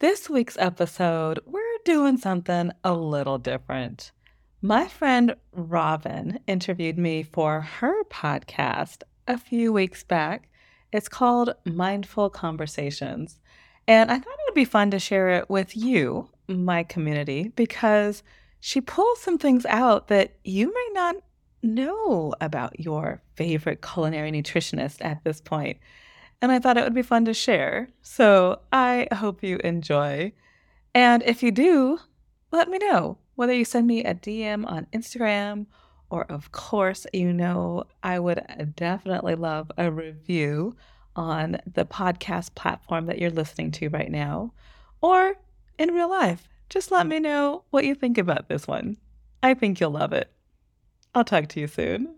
This week's episode, we're doing something a little different. My friend Robin interviewed me for her podcast a few weeks back. It's called MindFULL Conversations. And I thought it would be fun to share it with you, my community, because she pulls some things out that you may not know about your favorite culinary nutritionist at this point. And I thought it would be fun to share. So I hope you enjoy. And if you do, let me know. Whether you send me a DM on Instagram, or of course, you know, I would definitely love a review on the podcast platform that you're listening to right now, or in real life. Just let me know what you think about this one. I think you'll love it. I'll talk to you soon.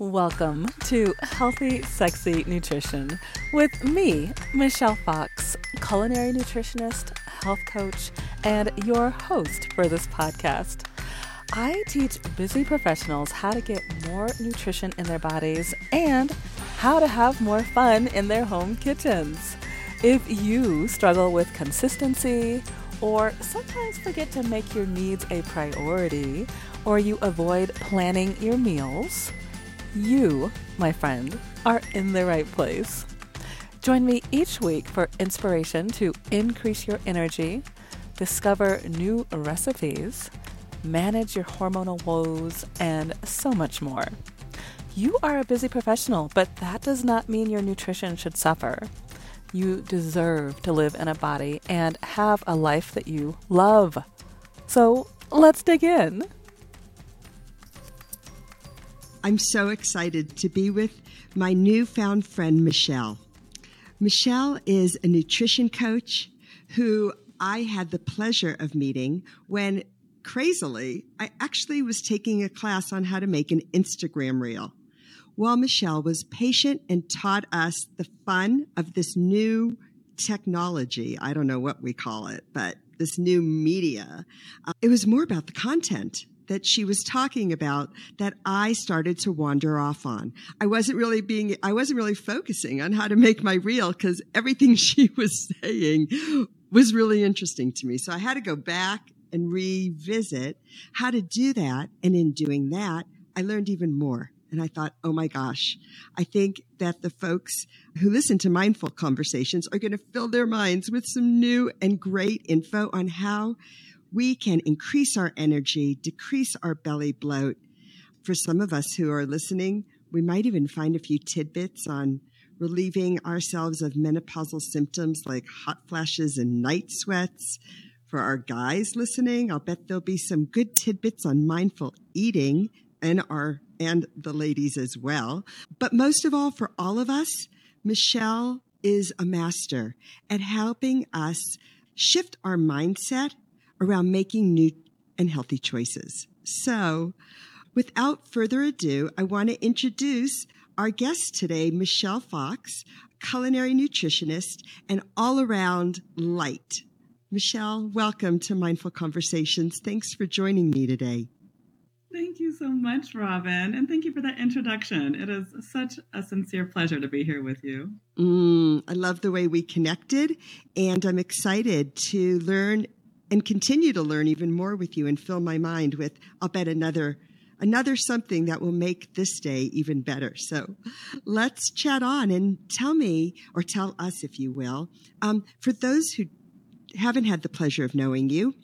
Welcome to Healthy Sexy Nutrition with me, Michelle Fox, culinary nutritionist, health coach, and your host for this podcast. I teach busy professionals how to get more nutrition in their bodies and how to have more fun in their home kitchens. If you struggle with consistency, or sometimes forget to make your needs a priority, or you avoid planning your meals, you, my friend, are in the right place. Join me each week for inspiration to increase your energy, discover new recipes, manage your hormonal woes, and so much more. You are a busy professional, but that does not mean your nutrition should suffer. You deserve to live in a body and have a life that you love. So let's dig in. I'm so excited to be with my newfound friend, Michelle. Michelle is a nutrition coach who I had the pleasure of meeting when, crazily, I actually was taking a class on how to make an Instagram reel. While Michelle was patient and taught us the fun of this new technology, I don't know what we call it, but this new media, uh, it was more about the content that she was talking about that I started to wander off on. I wasn't really being, I wasn't really focusing on how to make my reel because everything she was saying was really interesting to me. So I had to go back and revisit how to do that. And in doing that, I learned even more. And I thought, oh my gosh, I think that the folks who listen to MindFULL Conversations are going to fill their minds with some new and great info on how we can increase our energy, decrease our belly bloat. For some of us who are listening, we might even find a few tidbits on relieving ourselves of menopausal symptoms like hot flashes and night sweats. For our guys listening, I'll bet there'll be some good tidbits on mindful eating and our and the ladies as well. But most of all, for all of us, Michelle is a master at helping us shift our mindset around making new and healthy choices. So, without further ado, I want to introduce our guest today, Michelle Fox, culinary nutritionist and all around light. Michelle, welcome to MindFULL Conversations. Thanks for joining me today. Thank you so much, Robin. And thank you for that introduction. It is such a sincere pleasure to be here with you. Mm, I love the way we connected, and I'm excited to learn and continue to learn even more with you and fill my mind with, I'll bet, another another something that will make this day even better. So let's chat on and tell me, or tell us, if you will, um, for those who haven't had the pleasure of knowing you,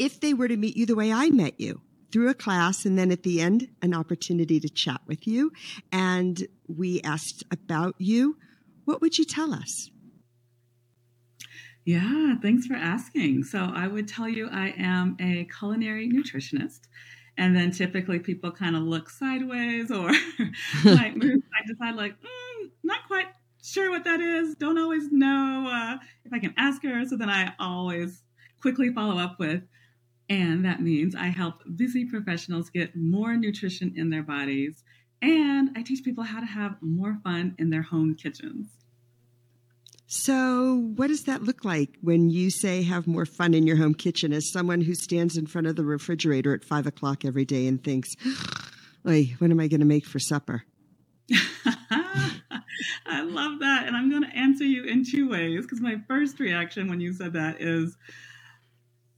if they were to meet you the way I met you through a class, and then at the end, an opportunity to chat with you, and we asked about you, what would you tell us? Yeah, thanks for asking. So, I would tell you I am a culinary nutritionist. And then typically people kind of look sideways or like move I decide, like, mm, not quite sure what that is. Don't always know uh, if I can ask her. So then I always quickly follow up with, and that means I help busy professionals get more nutrition in their bodies. And I teach people how to have more fun in their home kitchens. So, what does that look like when you say have more fun in your home kitchen as someone who stands in front of the refrigerator at five o'clock every day and thinks, Oy, what am I going to make for supper? I love that. And I'm going to answer you in two ways because my first reaction when you said that is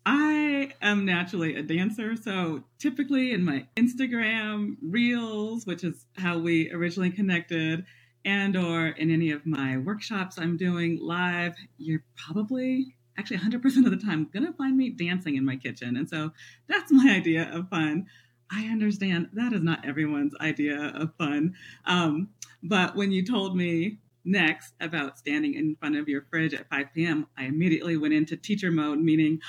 I am naturally a dancer. So typically in my Instagram reels, which is how we originally connected, and or in any of my workshops I'm doing live, you're probably actually 100% of the time going to find me dancing in my kitchen. And so that's my idea of fun. I understand that is not everyone's idea of fun. Um, but when you told me next about standing in front of your fridge at 5 p.m., I immediately went into teacher mode, meaning,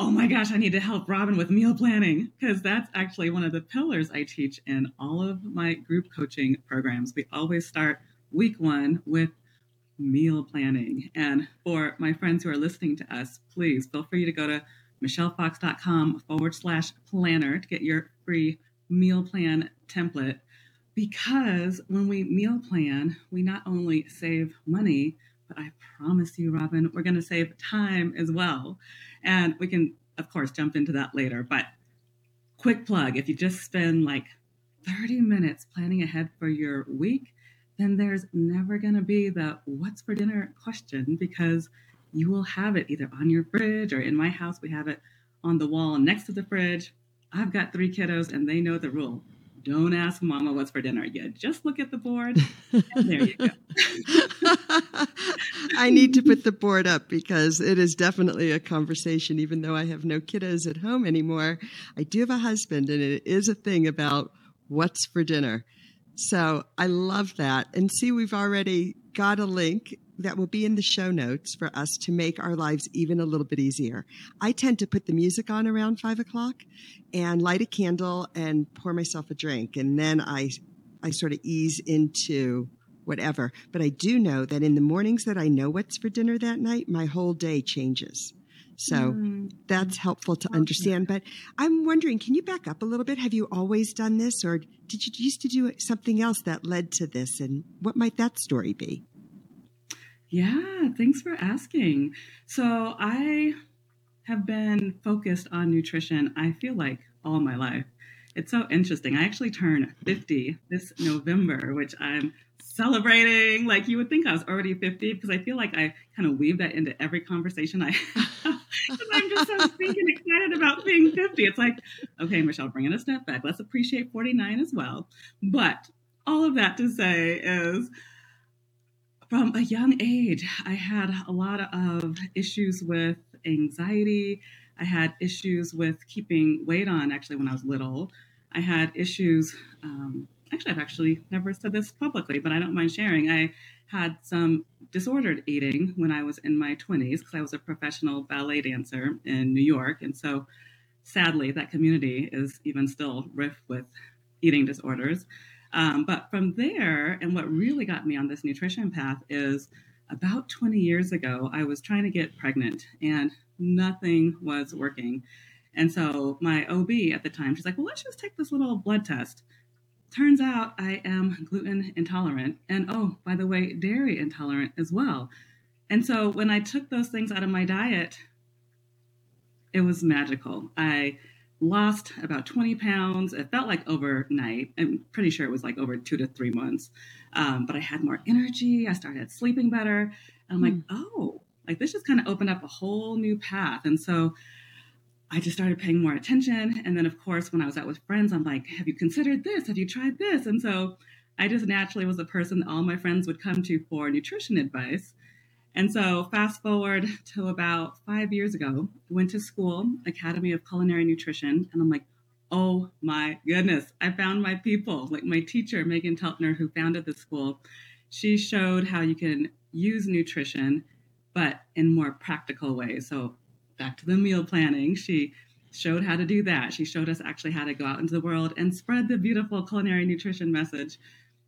oh my gosh, I need to help Robin with meal planning because that's actually one of the pillars I teach in all of my group coaching programs. We always start week one with meal planning. And for my friends who are listening to us, please feel free to go to michellefox.com forward slash planner to get your free meal plan template. Because when we meal plan, we not only save money, but I promise you, Robin, we're going to save time as well. And we can, of course, jump into that later. But quick plug if you just spend like 30 minutes planning ahead for your week, then there's never going to be the what's for dinner question because you will have it either on your fridge or in my house, we have it on the wall next to the fridge. I've got three kiddos and they know the rule. Don't ask mama what's for dinner yet. Just look at the board and there you go. I need to put the board up because it is definitely a conversation, even though I have no kiddos at home anymore. I do have a husband and it is a thing about what's for dinner. So I love that. And see, we've already got a link that will be in the show notes for us to make our lives even a little bit easier. I tend to put the music on around five o'clock and light a candle and pour myself a drink. And then I, I sort of ease into whatever. But I do know that in the mornings that I know what's for dinner that night, my whole day changes. So mm. that's helpful to understand. But I'm wondering, can you back up a little bit? Have you always done this, or did you used to do something else that led to this? And what might that story be? Yeah, thanks for asking. So I have been focused on nutrition, I feel like all my life. It's so interesting. I actually turn 50 this November, which I'm celebrating. Like you would think I was already 50 because I feel like I kind of weave that into every conversation I have. Because I'm just so stinking excited about being 50. It's like, okay, Michelle, bring it a step back. Let's appreciate 49 as well. But all of that to say is from a young age, I had a lot of issues with anxiety. I had issues with keeping weight on actually when I was little. I had issues, um, actually, I've actually never said this publicly, but I don't mind sharing. I had some disordered eating when I was in my 20s because I was a professional ballet dancer in New York. And so sadly, that community is even still rife with eating disorders. Um, but from there, and what really got me on this nutrition path is about 20 years ago, I was trying to get pregnant and nothing was working. And so my OB at the time, she's like, well, let's just take this little blood test. Turns out I am gluten intolerant. And oh, by the way, dairy intolerant as well. And so when I took those things out of my diet, it was magical. I lost about 20 pounds. It felt like overnight. I'm pretty sure it was like over two to three months. Um, but I had more energy. I started sleeping better. And I'm like, hmm. oh, like this just kind of opened up a whole new path. And so I just started paying more attention. And then, of course, when I was out with friends, I'm like, have you considered this? Have you tried this? And so I just naturally was the person that all my friends would come to for nutrition advice. And so, fast forward to about five years ago, went to school, Academy of Culinary Nutrition, and I'm like, oh my goodness, I found my people. Like my teacher, Meghan Telpner, who founded the school, she showed how you can use nutrition, but in more practical ways. So, back to the meal planning, she showed how to do that. She showed us actually how to go out into the world and spread the beautiful culinary nutrition message.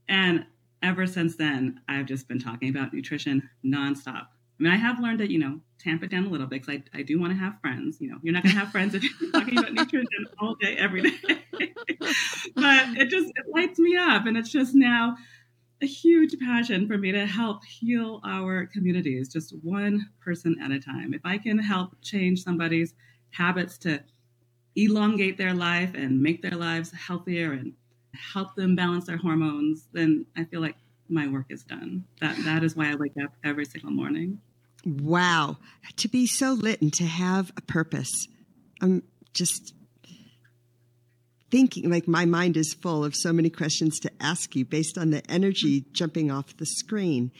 And ever since then, I've just been talking about nutrition nonstop. I mean, I have learned that, you know, tamp it down a little bit because I, I do want to have friends. You know, you're not going to have friends if you're talking about nutrition all day, every day. but it just it lights me up. And it's just now a huge passion for me to help heal our communities, just one person at a time. If I can help change somebody's habits to elongate their life and make their lives healthier and help them balance their hormones, then I feel like my work is done. That that is why I wake up every single morning. Wow, to be so lit and to have a purpose. I'm just thinking like my mind is full of so many questions to ask you based on the energy jumping off the screen.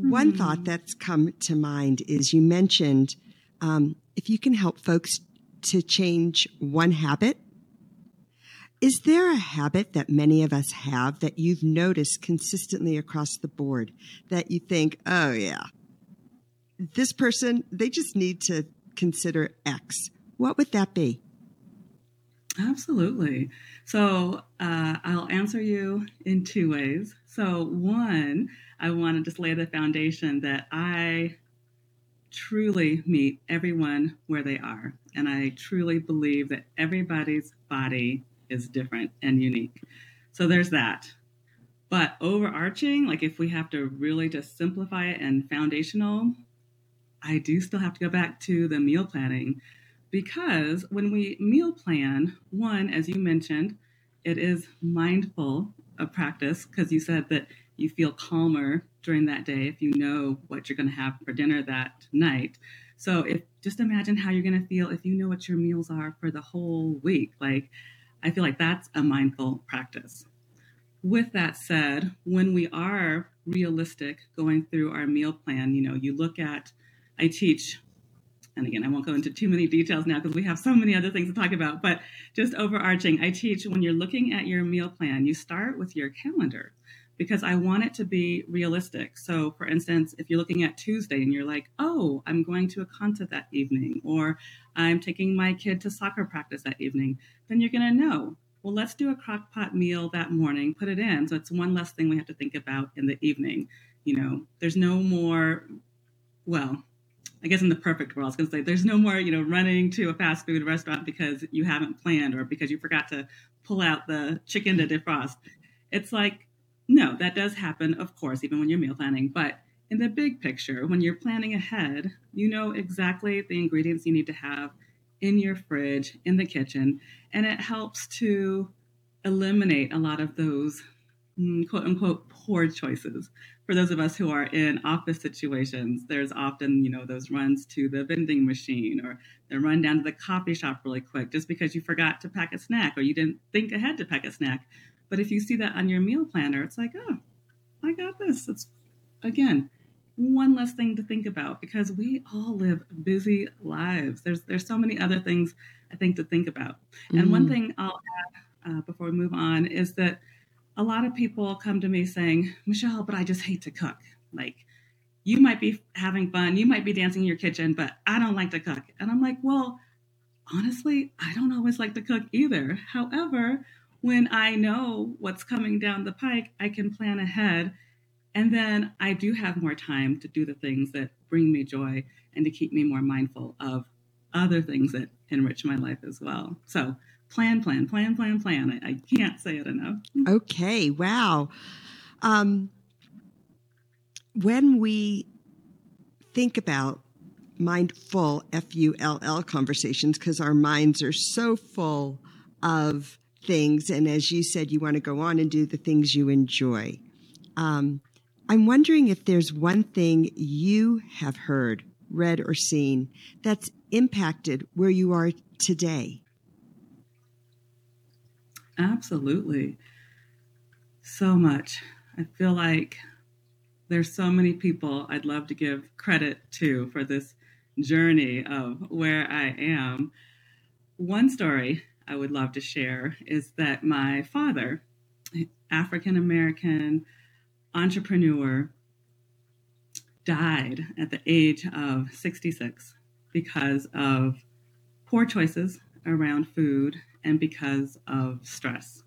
Mm-hmm. One thought that's come to mind is you mentioned um, if you can help folks to change one habit is there a habit that many of us have that you've noticed consistently across the board that you think, oh, yeah, this person, they just need to consider X? What would that be? Absolutely. So uh, I'll answer you in two ways. So, one, I want to just lay the foundation that I truly meet everyone where they are. And I truly believe that everybody's body is different and unique. So there's that. But overarching, like if we have to really just simplify it and foundational, I do still have to go back to the meal planning because when we meal plan, one, as you mentioned, it is mindful of practice because you said that you feel calmer during that day if you know what you're going to have for dinner that night. So if just imagine how you're going to feel if you know what your meals are for the whole week. Like I feel like that's a mindful practice. With that said, when we are realistic going through our meal plan, you know, you look at, I teach, and again, I won't go into too many details now because we have so many other things to talk about, but just overarching, I teach when you're looking at your meal plan, you start with your calendar because I want it to be realistic. So, for instance, if you're looking at Tuesday and you're like, oh, I'm going to a concert that evening, or I'm taking my kid to soccer practice that evening, then you're going to know, well, let's do a crock pot meal that morning, put it in. So it's one less thing we have to think about in the evening. You know, there's no more, well, I guess in the perfect world, I was going to say there's no more, you know, running to a fast food restaurant because you haven't planned or because you forgot to pull out the chicken to defrost. It's like no, that does happen, of course, even when you're meal planning. But in the big picture, when you're planning ahead, you know exactly the ingredients you need to have in your fridge, in the kitchen, and it helps to eliminate a lot of those mm, quote unquote poor choices. For those of us who are in office situations, there's often, you know, those runs to the vending machine or the run down to the coffee shop really quick just because you forgot to pack a snack or you didn't think ahead to pack a snack. But if you see that on your meal planner, it's like, oh, I got this. It's again one less thing to think about because we all live busy lives. There's there's so many other things I think to think about. And one mm-hmm. thing I'll add uh, before we move on is that a lot of people come to me saying, Michelle, but I just hate to cook. Like you might be having fun, you might be dancing in your kitchen, but I don't like to cook. And I'm like, well, honestly, I don't always like to cook either. However, when I know what's coming down the pike, I can plan ahead. And then I do have more time to do the things that bring me joy and to keep me more mindful of other things that enrich my life as well. So plan, plan, plan, plan, plan. I, I can't say it enough. Okay. Wow. Um, when we think about mindful F U L L conversations, because our minds are so full of things. And as you said, you want to go on and do the things you enjoy. Um, I'm wondering if there's one thing you have heard, read, or seen that's impacted where you are today. Absolutely. So much. I feel like there's so many people I'd love to give credit to for this journey of where I am. One story I would love to share is that my father, African American entrepreneur, died at the age of 66 because of poor choices around food and because of stress.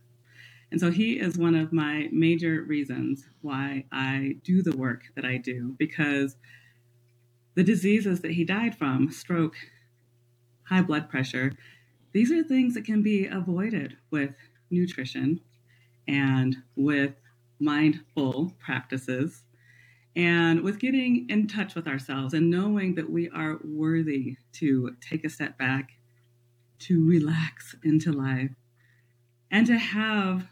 And so he is one of my major reasons why I do the work that I do because the diseases that he died from stroke, high blood pressure these are things that can be avoided with nutrition and with mindful practices and with getting in touch with ourselves and knowing that we are worthy to take a step back, to relax into life, and to have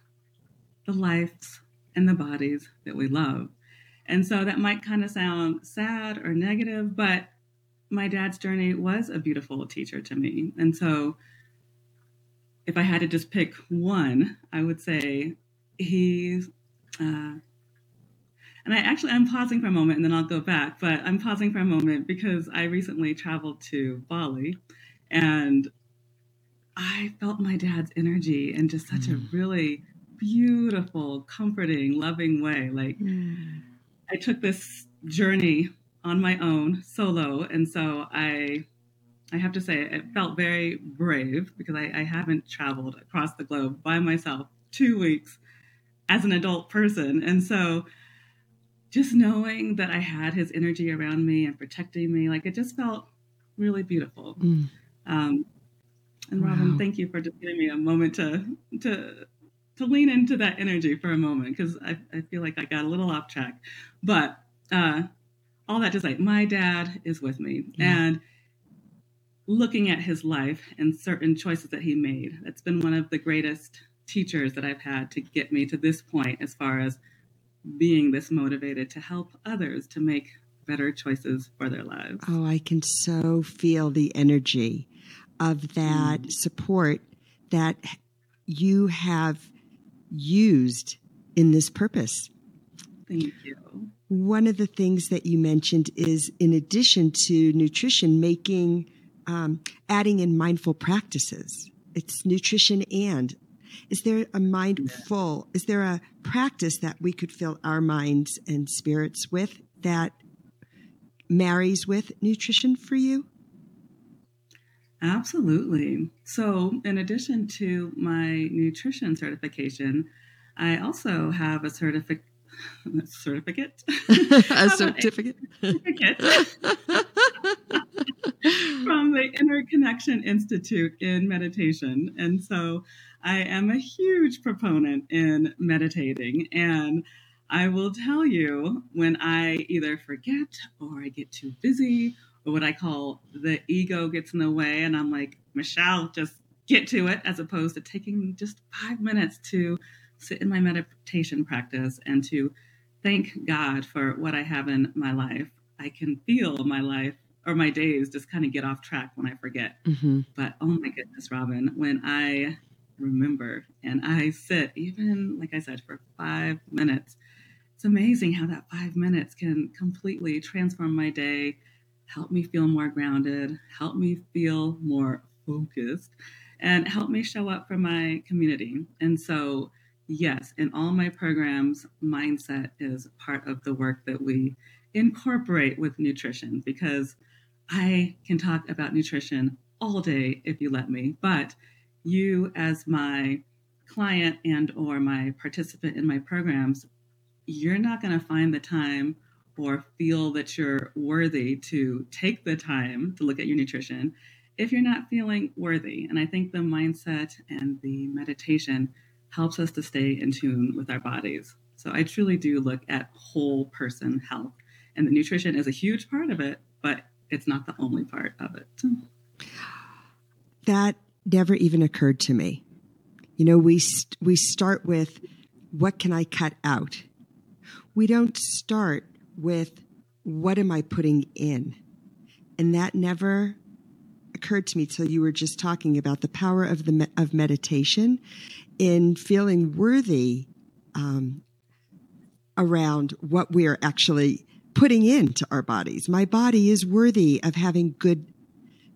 the lives and the bodies that we love. And so that might kind of sound sad or negative, but my dad's journey was a beautiful teacher to me. And so if I had to just pick one, I would say he's, uh, and I actually, I'm pausing for a moment and then I'll go back, but I'm pausing for a moment because I recently traveled to Bali and I felt my dad's energy in just such mm. a really beautiful, comforting, loving way. Like mm. I took this journey on my own solo. And so I I have to say it felt very brave because I, I haven't traveled across the globe by myself two weeks as an adult person. And so just knowing that I had his energy around me and protecting me, like it just felt really beautiful. Mm. Um, and Robin, wow. thank you for just giving me a moment to to to lean into that energy for a moment because I, I feel like I got a little off track. But uh, all that to say, my dad is with me, yeah. and looking at his life and certain choices that he made, that's been one of the greatest teachers that I've had to get me to this point as far as being this motivated to help others to make better choices for their lives. Oh, I can so feel the energy of that mm. support that you have used in this purpose. Thank you. One of the things that you mentioned is, in addition to nutrition, making, um, adding in mindful practices. It's nutrition and. Is there a mindful, is there a practice that we could fill our minds and spirits with that marries with nutrition for you? Absolutely. So, in addition to my nutrition certification, I also have a certificate. certificate? a certificate? certificate from the Interconnection Institute in meditation. And so I am a huge proponent in meditating. And I will tell you when I either forget or I get too busy what I call the ego gets in the way, and I'm like, Michelle, just get to it, as opposed to taking just five minutes to sit in my meditation practice and to thank God for what I have in my life. I can feel my life or my days just kind of get off track when I forget. Mm-hmm. But oh my goodness, Robin, when I remember and I sit, even like I said, for five minutes, it's amazing how that five minutes can completely transform my day, help me feel more grounded, help me feel more focused, and help me show up for my community. And so, yes, in all my programs, mindset is part of the work that we incorporate with nutrition because I can talk about nutrition all day if you let me, but you as my client and or my participant in my programs, you're not going to find the time or feel that you're worthy to take the time to look at your nutrition if you're not feeling worthy. And I think the mindset and the meditation helps us to stay in tune with our bodies. So I truly do look at whole person health. And the nutrition is a huge part of it, but it's not the only part of it. That never even occurred to me. You know, we st- we start with what can I cut out? We don't start with what am I putting in? And that never occurred to me till you were just talking about the power of the of meditation in feeling worthy um, around what we are actually putting into our bodies. My body is worthy of having good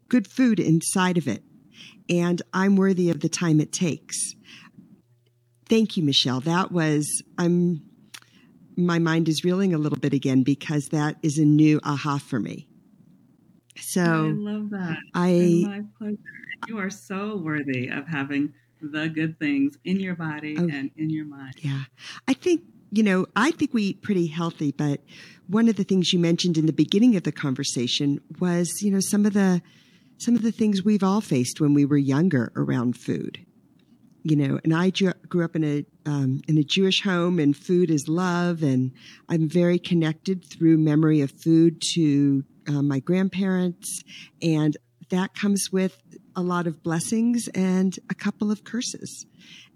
good food inside of it, and I'm worthy of the time it takes. Thank you, Michelle. That was I'm my mind is reeling a little bit again because that is a new aha for me. So I love that. I. You are so worthy of having the good things in your body oh, and in your mind. Yeah. I think, you know, I think we eat pretty healthy, but one of the things you mentioned in the beginning of the conversation was, you know, some of the some of the things we've all faced when we were younger around food you know, and I grew up in a um, in a Jewish home, and food is love, and I'm very connected through memory of food to uh, my grandparents, and that comes with a lot of blessings and a couple of curses.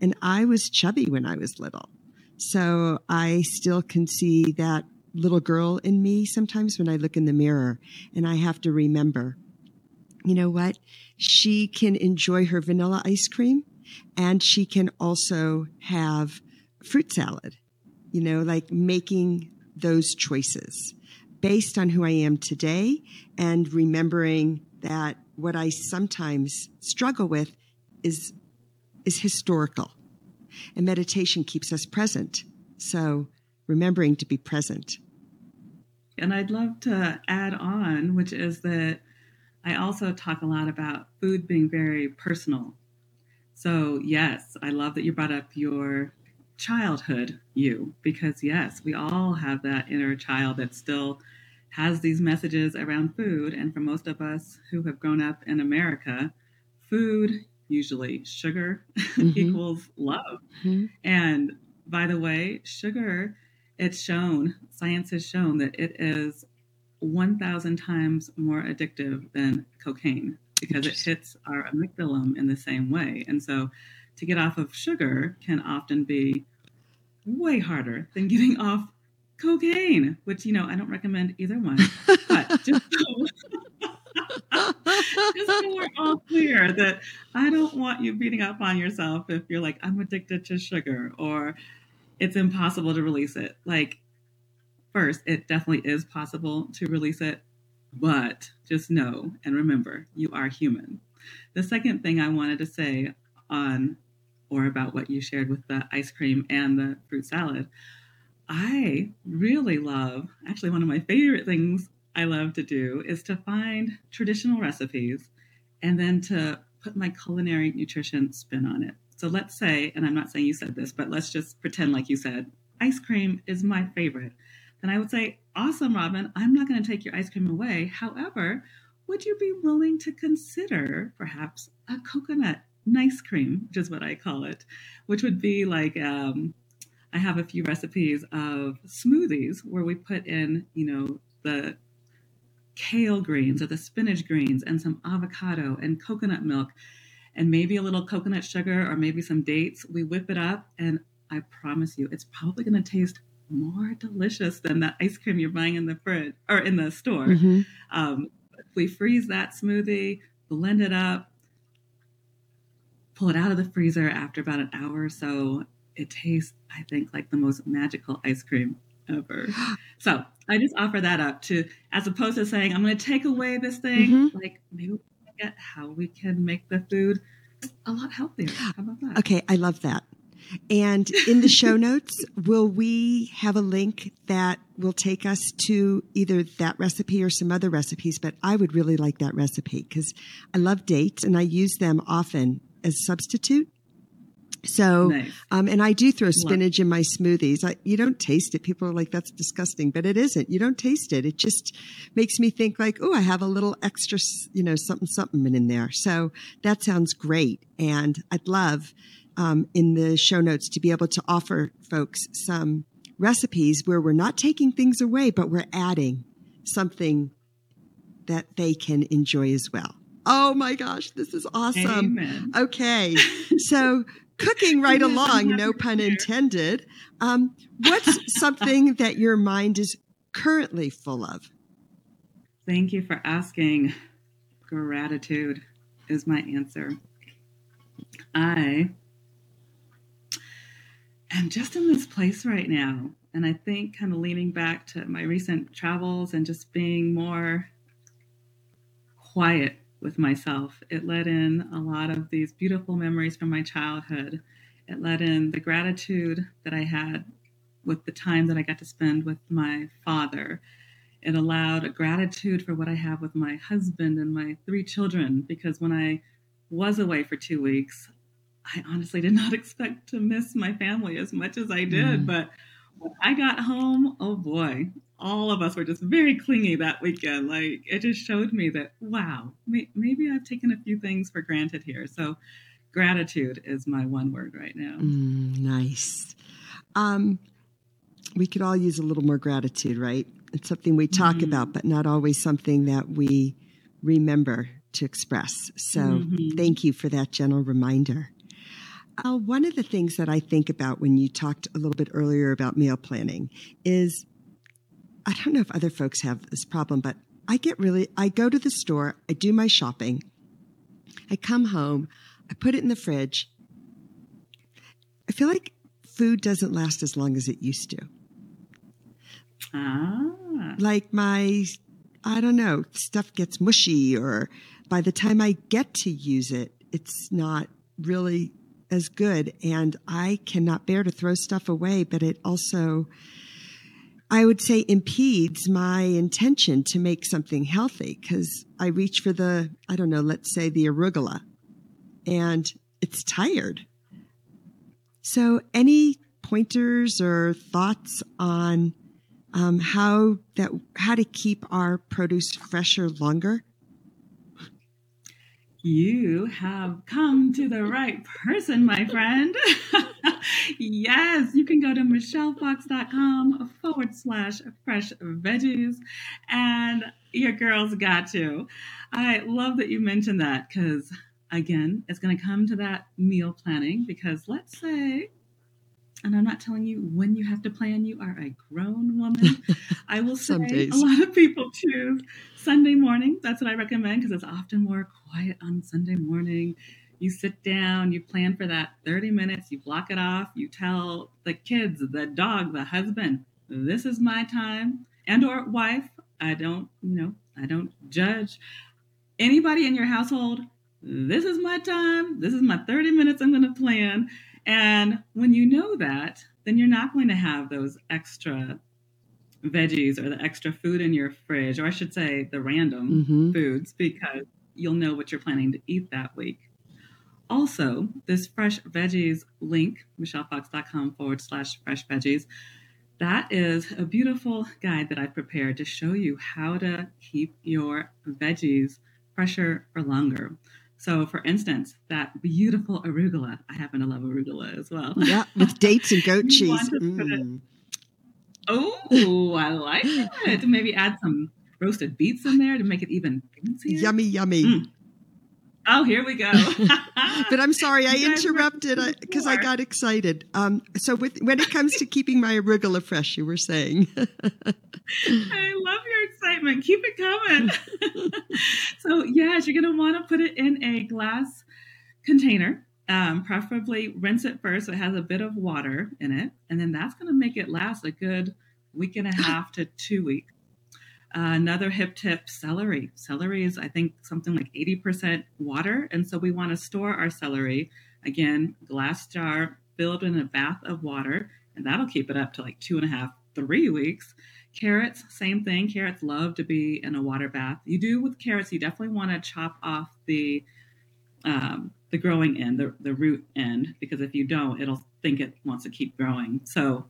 And I was chubby when I was little, So I still can see that little girl in me sometimes when I look in the mirror and I have to remember, you know what? She can enjoy her vanilla ice cream and she can also have fruit salad, you know, like making those choices based on who I am today and remembering that what I sometimes struggle with is is historical. And meditation keeps us present. So remembering to be present. And I'd love to add on, which is that I also talk a lot about food being very personal. So, yes, I love that you brought up your childhood you, because yes, we all have that inner child that still has these messages around food. And for most of us who have grown up in America, food, usually sugar, mm-hmm. equals love. Mm-hmm. And by the way, sugar, it's shown, science has shown that it is 1,000 times more addictive than cocaine because it hits our amygdala in the same way. And so to get off of sugar can often be way harder than getting off cocaine, which, you know, I don't recommend either one. But just so, just so we're all clear that I don't want you beating up on yourself if you're like, I'm addicted to sugar or it's impossible to release it. Like, first, it definitely is possible to release it, but just know and remember you are human. The second thing I wanted to say on or about what you shared with the ice cream and the fruit salad I really love, actually, one of my favorite things I love to do is to find traditional recipes and then to put my culinary nutrition spin on it. So let's say, and I'm not saying you said this, but let's just pretend like you said, ice cream is my favorite. Then I would say, awesome, Robin, I'm not going to take your ice cream away. However, would you be willing to consider perhaps a coconut nice cream, which is what I call it, which would be like um, I have a few recipes of smoothies where we put in, you know, the kale greens or the spinach greens and some avocado and coconut milk and maybe a little coconut sugar or maybe some dates. We whip it up and I promise you it's probably going to taste more delicious than the ice cream you're buying in the fridge or in the store. Mm-hmm. Um, we freeze that smoothie, blend it up, pull it out of the freezer after about an hour or so, it tastes, I think, like the most magical ice cream ever. So I just offer that up to, as opposed to saying, I'm going to take away this thing, mm-hmm. like maybe we get how we can make the food a lot healthier. How about that? Okay, I love that. And in the show notes, will we have a link that will take us to either that recipe or some other recipes? But I would really like that recipe because I love dates and I use them often as substitute. So, nice. um, and I do throw spinach in my smoothies. I, you don't taste it. People are like, that's disgusting, but it isn't. You don't taste it. It just makes me think like, oh, I have a little extra, you know, something, something in there. So that sounds great. And I'd love, um, in the show notes to be able to offer folks some recipes where we're not taking things away, but we're adding something that they can enjoy as well. Oh my gosh, this is awesome. Amen. Okay. So cooking right along, no pun intended. Um, what's something that your mind is currently full of? Thank you for asking. Gratitude is my answer. I am just in this place right now. And I think, kind of leaning back to my recent travels and just being more quiet with myself. It let in a lot of these beautiful memories from my childhood. It let in the gratitude that I had with the time that I got to spend with my father. It allowed a gratitude for what I have with my husband and my three children because when I was away for two weeks, I honestly did not expect to miss my family as much as I did. Mm. But when I got home, oh boy, all of us were just very clingy that weekend. Like it just showed me that, wow, may- maybe I've taken a few things for granted here. So gratitude is my one word right now. Mm, nice. Um, we could all use a little more gratitude, right? It's something we talk mm-hmm. about, but not always something that we remember to express. So mm-hmm. thank you for that gentle reminder. Al, one of the things that I think about when you talked a little bit earlier about meal planning is I don't know if other folks have this problem, but I get really, I go to the store, I do my shopping, I come home, I put it in the fridge. I feel like food doesn't last as long as it used to. Ah. Like my, I don't know, stuff gets mushy, or by the time I get to use it, it's not really as good. And I cannot bear to throw stuff away, but it also, I would say, impedes my intention to make something healthy because I reach for the, I don't know, let's say the arugula, and it's tired. So, any pointers or thoughts on um, how that how to keep our produce fresher longer? You have come to the right person, my friend. yes, you can go to michellefox.com forward slash fresh veggies, and your girls got to. I love that you mentioned that because, again, it's going to come to that meal planning because let's say and I'm not telling you when you have to plan. You are a grown woman. I will say a lot of people choose Sunday morning. That's what I recommend because it's often more quiet on Sunday morning. You sit down, you plan for that 30 minutes, you block it off, you tell the kids, the dog, the husband, this is my time, and or wife. I don't, you know, I don't judge anybody in your household. This is my time. This is my 30 minutes I'm going to plan and when you know that, then you're not going to have those extra veggies or the extra food in your fridge, or I should say the random mm-hmm. foods, because you'll know what you're planning to eat that week. Also, this fresh veggies link, michellefox.com forward slash fresh veggies, that is a beautiful guide that I've prepared to show you how to keep your veggies fresher for longer. So, for instance, that beautiful arugula. I happen to love arugula as well. Yeah, with dates and goat cheese. Mm. oh, I like it. Maybe add some roasted beets in there to make it even fancier. Yummy, yummy. Mm. Oh, here we go. but I'm sorry, I interrupted because I, I, got excited. Um, so, with, when it comes to keeping my arugula fresh, you were saying. I love excitement. Keep it coming. so, yes, you're going to want to put it in a glass container. Um, preferably rinse it first so it has a bit of water in it. And then that's going to make it last a good week and a half to two weeks. Uh, another hip tip celery. Celery is, I think, something like 80% water. And so we want to store our celery, again, glass jar filled in a bath of water, and that'll keep it up to like two and a half, three weeks. Carrots, same thing. Carrots love to be in a water bath. You do with carrots, you definitely want to chop off the um, the growing end, the, the root end, because if you don't, it'll think it wants to keep growing. So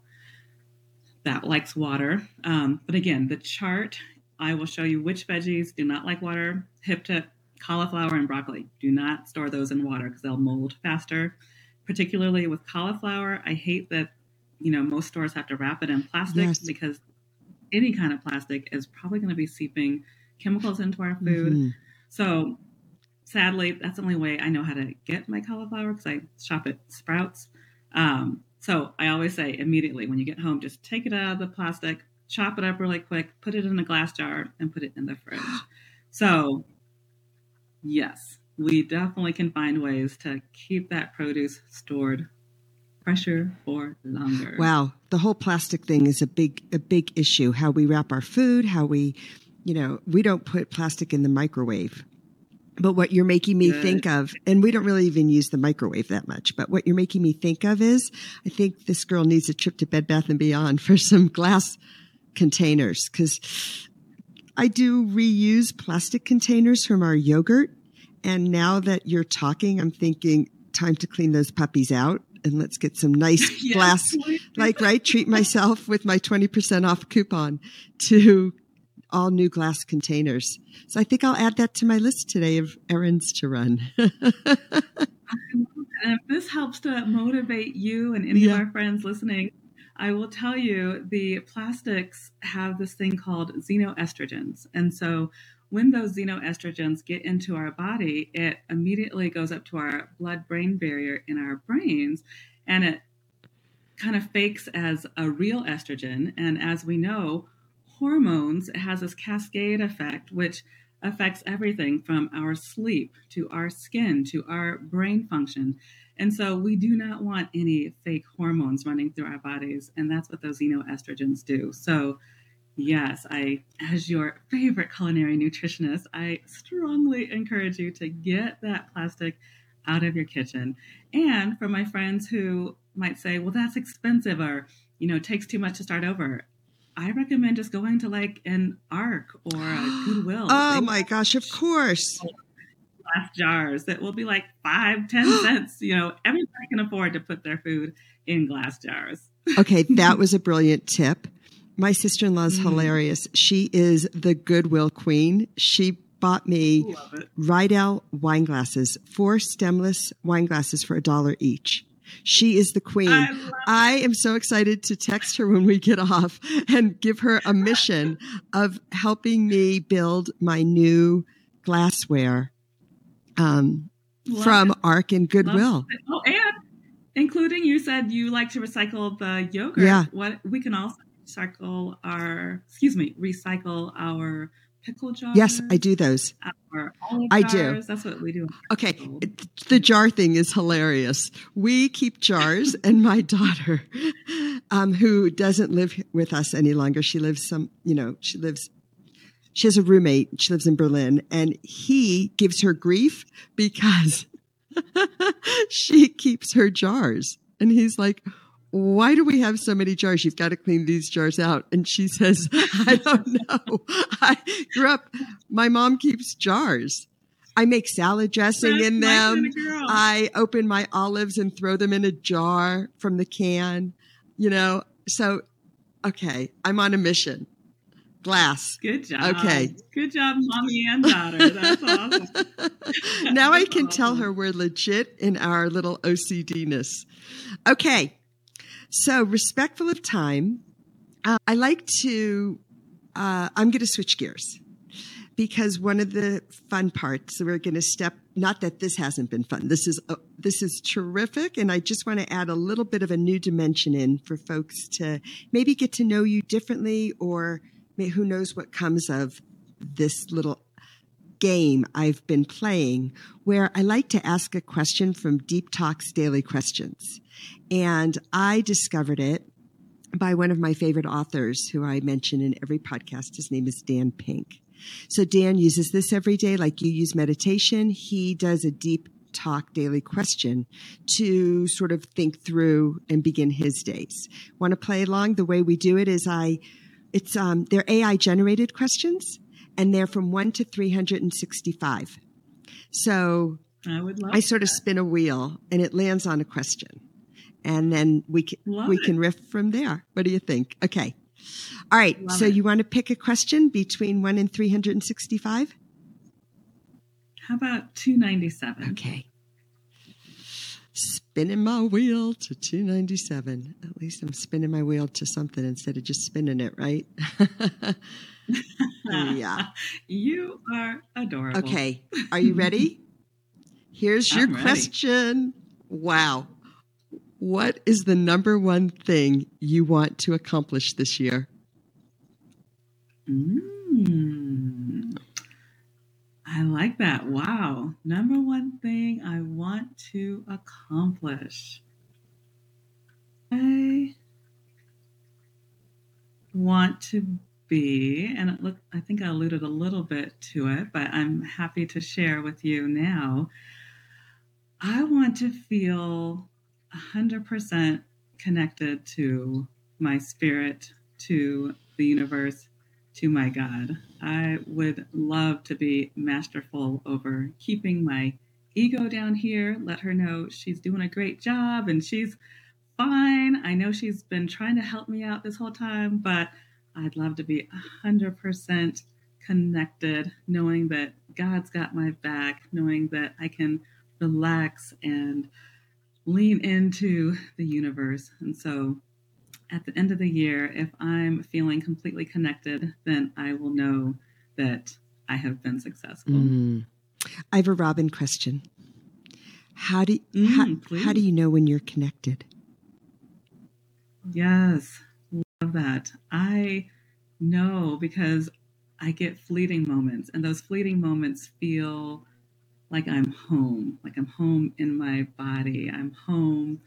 that likes water. Um, but again, the chart, I will show you which veggies do not like water. Hip tip, cauliflower and broccoli. Do not store those in water because they'll mold faster. Particularly with cauliflower, I hate that, you know, most stores have to wrap it in plastic yes. because any kind of plastic is probably going to be seeping chemicals into our food. Mm-hmm. So sadly, that's the only way I know how to get my cauliflower because I shop at Sprouts. Um, so I always say immediately when you get home, just take it out of the plastic, chop it up really quick, put it in a glass jar, and put it in the fridge. So, yes, we definitely can find ways to keep that produce stored fresher for longer. Wow, the whole plastic thing is a big a big issue. How we wrap our food, how we, you know, we don't put plastic in the microwave. But what you're making me Good. think of, and we don't really even use the microwave that much, but what you're making me think of is I think this girl needs a trip to Bed Bath and Beyond for some glass containers because I do reuse plastic containers from our yogurt. And now that you're talking, I'm thinking time to clean those puppies out and let's get some nice yes, glass, like, right? Treat myself with my 20% off coupon to all new glass containers. So I think I'll add that to my list today of errands to run. and if um, this helps to motivate you and any yeah. of our friends listening, I will tell you the plastics have this thing called xenoestrogens. And so when those xenoestrogens get into our body, it immediately goes up to our blood brain barrier in our brains and it kind of fakes as a real estrogen. And as we know, hormones has this cascade effect, which affects everything from our sleep to our skin to our brain function. And so we do not want any fake hormones running through our bodies. And that's what those xenoestrogens do. So, yes, I, as your favorite culinary nutritionist, I strongly encourage you to get that plastic out of your kitchen. And for my friends who might say, well, that's expensive or, you know, takes too much to start over. I recommend just going to like an ARC or a Goodwill. oh my gosh, of course. Glass jars that will be like five, ten cents. You know, everybody can afford to put their food in glass jars. okay, that was a brilliant tip. My sister in law is mm. hilarious. She is the Goodwill queen. She bought me Riedel wine glasses, four stemless wine glasses for a dollar each. She is the queen. I, I, am so excited to text her when we get off and give her a mission of helping me build my new glassware um, from it. Arc and Goodwill. Oh, and including you said you like to recycle the yogurt. Yeah. What we can also recycle our excuse me, recycle our pickle jars? Yes, I do those. I do. That's what we do. Okay, the jar thing is hilarious. We keep jars, and my daughter, um, who doesn't live with us any longer, she lives some, you know, she lives. She has a roommate. She lives in Berlin, and he gives her grief because she keeps her jars, and he's like why do we have so many jars? You've got to clean these jars out. And she says, I don't know. I grew up, my mom keeps jars. I make salad dressing That's in them. I open my olives and throw them in a jar from the can, you know. So, okay, I'm on a mission. Glass. Good job. Okay. Good job, mommy and daughter. That's awesome. now That's I can awesome. tell her we're legit in our little OCDness. Okay. So, respectful of time, uh, I like to, uh, I'm going to switch gears because one of the fun parts we're going to step not that this hasn't been fun this is uh, this is terrific and i just want to add a little bit of a new dimension in for folks to maybe get to know you differently or who knows what comes of this little game I've been playing where I like to ask a question from Deep Talks Daily Questions. And I discovered it by one of my favorite authors who I mention in every podcast. His name is Dan Pink. So Dan uses this every day, like you use meditation. He does a deep talk daily question to sort of think through and begin his days. Want to play along? The way we do it is I, it's, um, they're AI generated questions and they're from 1 to 365. So I would love I sort of spin a wheel and it lands on a question. And then we can love we it. can riff from there. What do you think? Okay. All right. Love so it. you want to pick a question between 1 and 365? How about 297? Okay. Spinning my wheel to 297. At least I'm spinning my wheel to something instead of just spinning it, right? yeah. You are adorable. Okay. Are you ready? Here's your question. Wow. What is the number one thing you want to accomplish this year? Mm. I like that. Wow. Number one thing I want to accomplish. I want to be, and it look, I think I alluded a little bit to it, but I'm happy to share with you now. I want to feel 100% connected to my spirit, to the universe, to my God. I would love to be masterful over keeping my ego down here, let her know she's doing a great job and she's fine. I know she's been trying to help me out this whole time, but I'd love to be 100% connected, knowing that God's got my back, knowing that I can relax and lean into the universe. And so at the end of the year, if I'm feeling completely connected, then I will know that I have been successful. Mm. I have a Robin question. How do Mm, how, how do you know when you're connected? Yes, that. I know because I get fleeting moments, and those fleeting moments feel like I'm home, like I'm home in my body. I'm home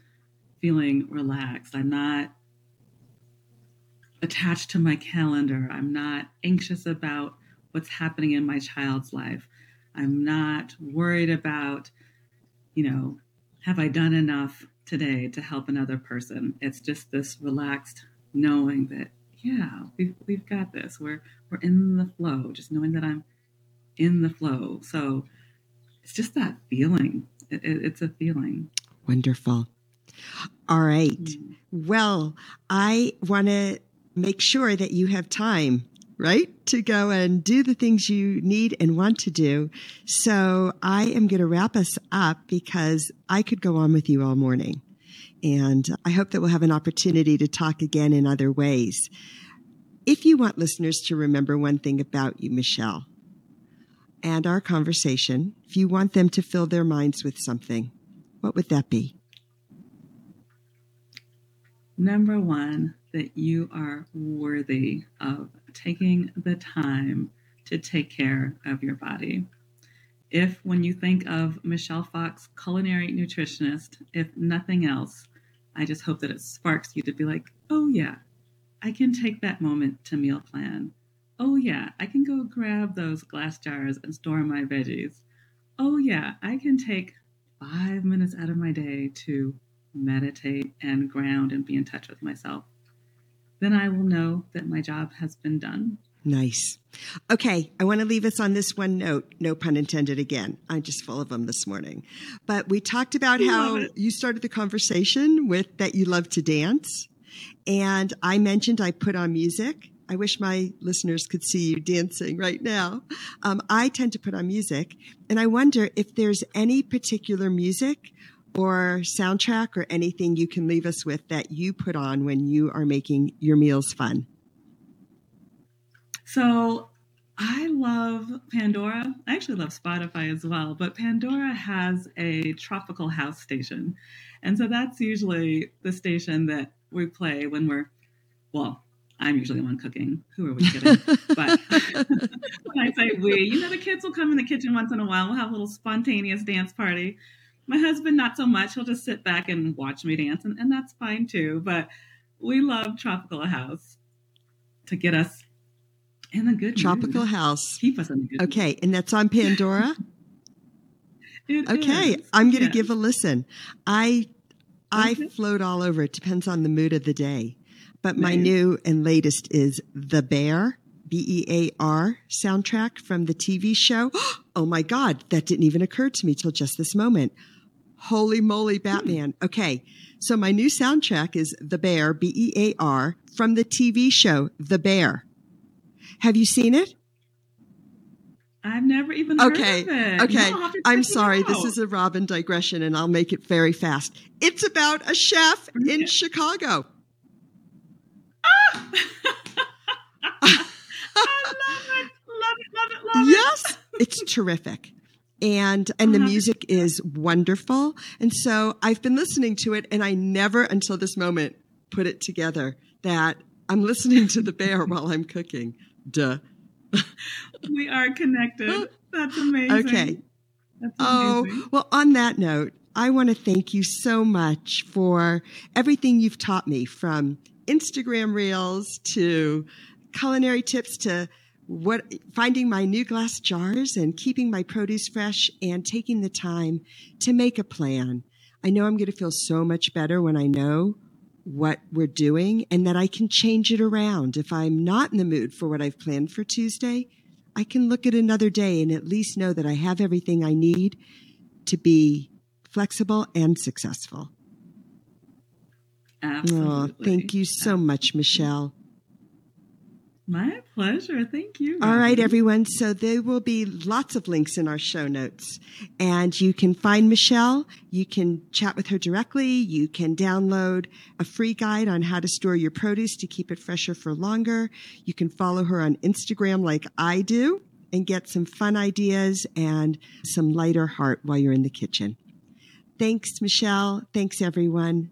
feeling relaxed. I'm not attached to my calendar. I'm not anxious about what's happening in my child's life. I'm not worried about, you know, have I done enough today to help another person? It's just this relaxed knowing that, yeah, we've, we've got this. We're, we're in the flow, just knowing that I'm in the flow. So it's just that feeling. It, it, it's a feeling. Wonderful. All right. Mm. Well, I want to make sure that you have time, right, to go and do the things you need and want to do. So I am going to wrap us up because I could go on with you all morning. And I hope that we'll have an opportunity to talk again in other ways. If you want listeners to remember one thing about you, Michelle, and our conversation, if you want them to fill their minds with something, what would that be? Number one, that you are worthy of taking the time to take care of your body. If, when you think of Michelle Fox, culinary nutritionist, if nothing else, I just hope that it sparks you to be like, oh, yeah, I can take that moment to meal plan. Oh, yeah, I can go grab those glass jars and store my veggies. Oh, yeah, I can take five minutes out of my day to meditate and ground and be in touch with myself. Then I will know that my job has been done. Nice. Okay, I want to leave us on this one note. No pun intended again. I'm just full of them this morning. But we talked about how you started the conversation with that you love to dance. And I mentioned I put on music. I wish my listeners could see you dancing right now. Um, I tend to put on music. And I wonder if there's any particular music or soundtrack or anything you can leave us with that you put on when you are making your meals fun. So I love Pandora. I actually love Spotify as well, but Pandora has a tropical house station. And so that's usually the station that we play when we're, well, I'm usually the one cooking. Who are we kidding? but when I say we, you know, the kids will come in the kitchen once in a while. We'll have a little spontaneous dance party. My husband, not so much. He'll just sit back and watch me dance, and, and that's fine too. But we love Tropical House to get us in a good Tropical mood. House. Keep us in a good. Okay, and that's on Pandora. Okay, is. I'm going to give a listen. I I Okay. float all over. It depends on the mood of the day. But my Nice. new and latest is The Bear, B E A R soundtrack from the TV show. Oh my God, that didn't even occur to me till just this moment. Holy moly, hmm. Batman. Okay, so my new soundtrack is The Bear, B E A R, from the TV show The Bear. Have you seen it? I've never even heard Okay. of it. Okay. No, I'll have to I'm sorry. This is a Robin digression and I'll make it very fast. It's about a chef in Okay. Chicago. I love it. Love it. Love it. Love it. Yes, it's terrific. And and the Uh-huh. music is wonderful. And so I've been listening to it and I never until this moment put it together that I'm listening to the bear while I'm cooking. Duh. We are connected. That's amazing. Okay. That's Oh, well, on that note, I want to thank you so much for everything you've taught me from Instagram reels to culinary tips to what finding my new glass jars and keeping my produce fresh and taking the time to make a plan. I know I'm going to feel so much better when I know what we're doing and that I can change it around. If I'm not in the mood for what I've planned for Tuesday, I can look at another day and at least know that I have everything I need to be flexible and successful. Oh, Absolutely. thank you so much, Michelle. My pleasure. Thank you. All right, everyone. So there will be lots of links in our show notes. And you can find Michelle. You can chat with her directly. You can download a free guide on how to store your produce to keep it fresher for longer. You can follow her on Instagram like I do and get some fun ideas and some lighter heart while you're in the kitchen. Thanks, Michelle. Thanks, everyone.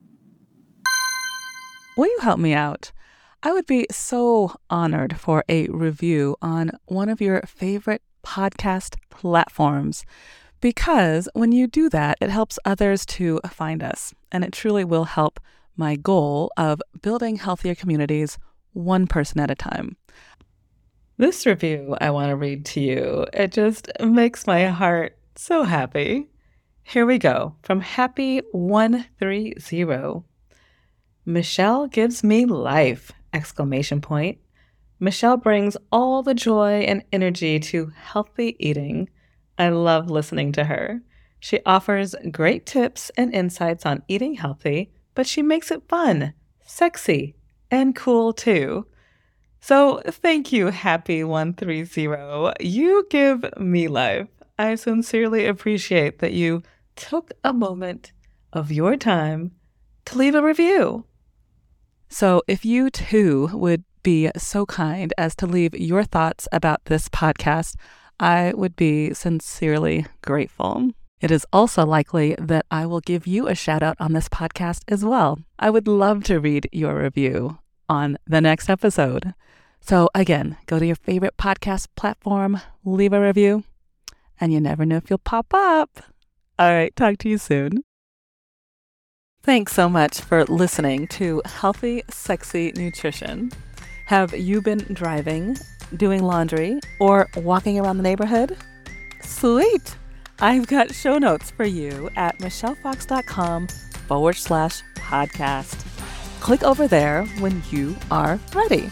Will you help me out? I would be so honored for a review on one of your favorite podcast platforms because when you do that, it helps others to find us, and it truly will help my goal of building healthier communities one person at a time. This review I want to read to you. It just makes my heart so happy. Here we go from Happy130. Michelle gives me life! Exclamation point. Michelle brings all the joy and energy to healthy eating. I love listening to her. She offers great tips and insights on eating healthy, but she makes it fun, sexy, and cool too. So, thank you, Happy130. You give me life. I sincerely appreciate that you took a moment of your time to leave a review. So, if you too would be so kind as to leave your thoughts about this podcast, I would be sincerely grateful. It is also likely that I will give you a shout out on this podcast as well. I would love to read your review on the next episode. So, again, go to your favorite podcast platform, leave a review, and you never know if you'll pop up. All right, talk to you soon. Thanks so much for listening to Healthy, Sexy Nutrition. Have you been driving, doing laundry, or walking around the neighborhood? Sweet! I've got show notes for you at michellefox.com forward slash podcast. Click over there when you are ready.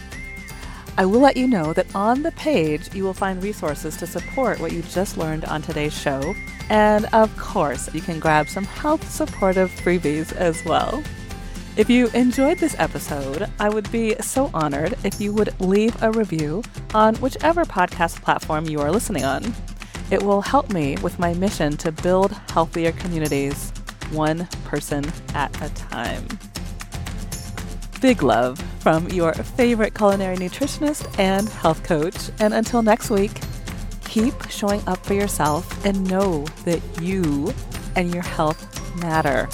I will let you know that on the page you will find resources to support what you just learned on today's show. And of course, you can grab some health supportive freebies as well. If you enjoyed this episode, I would be so honored if you would leave a review on whichever podcast platform you are listening on. It will help me with my mission to build healthier communities, one person at a time. Big love from your favorite culinary nutritionist and health coach. And until next week, keep showing up for yourself and know that you and your health matter.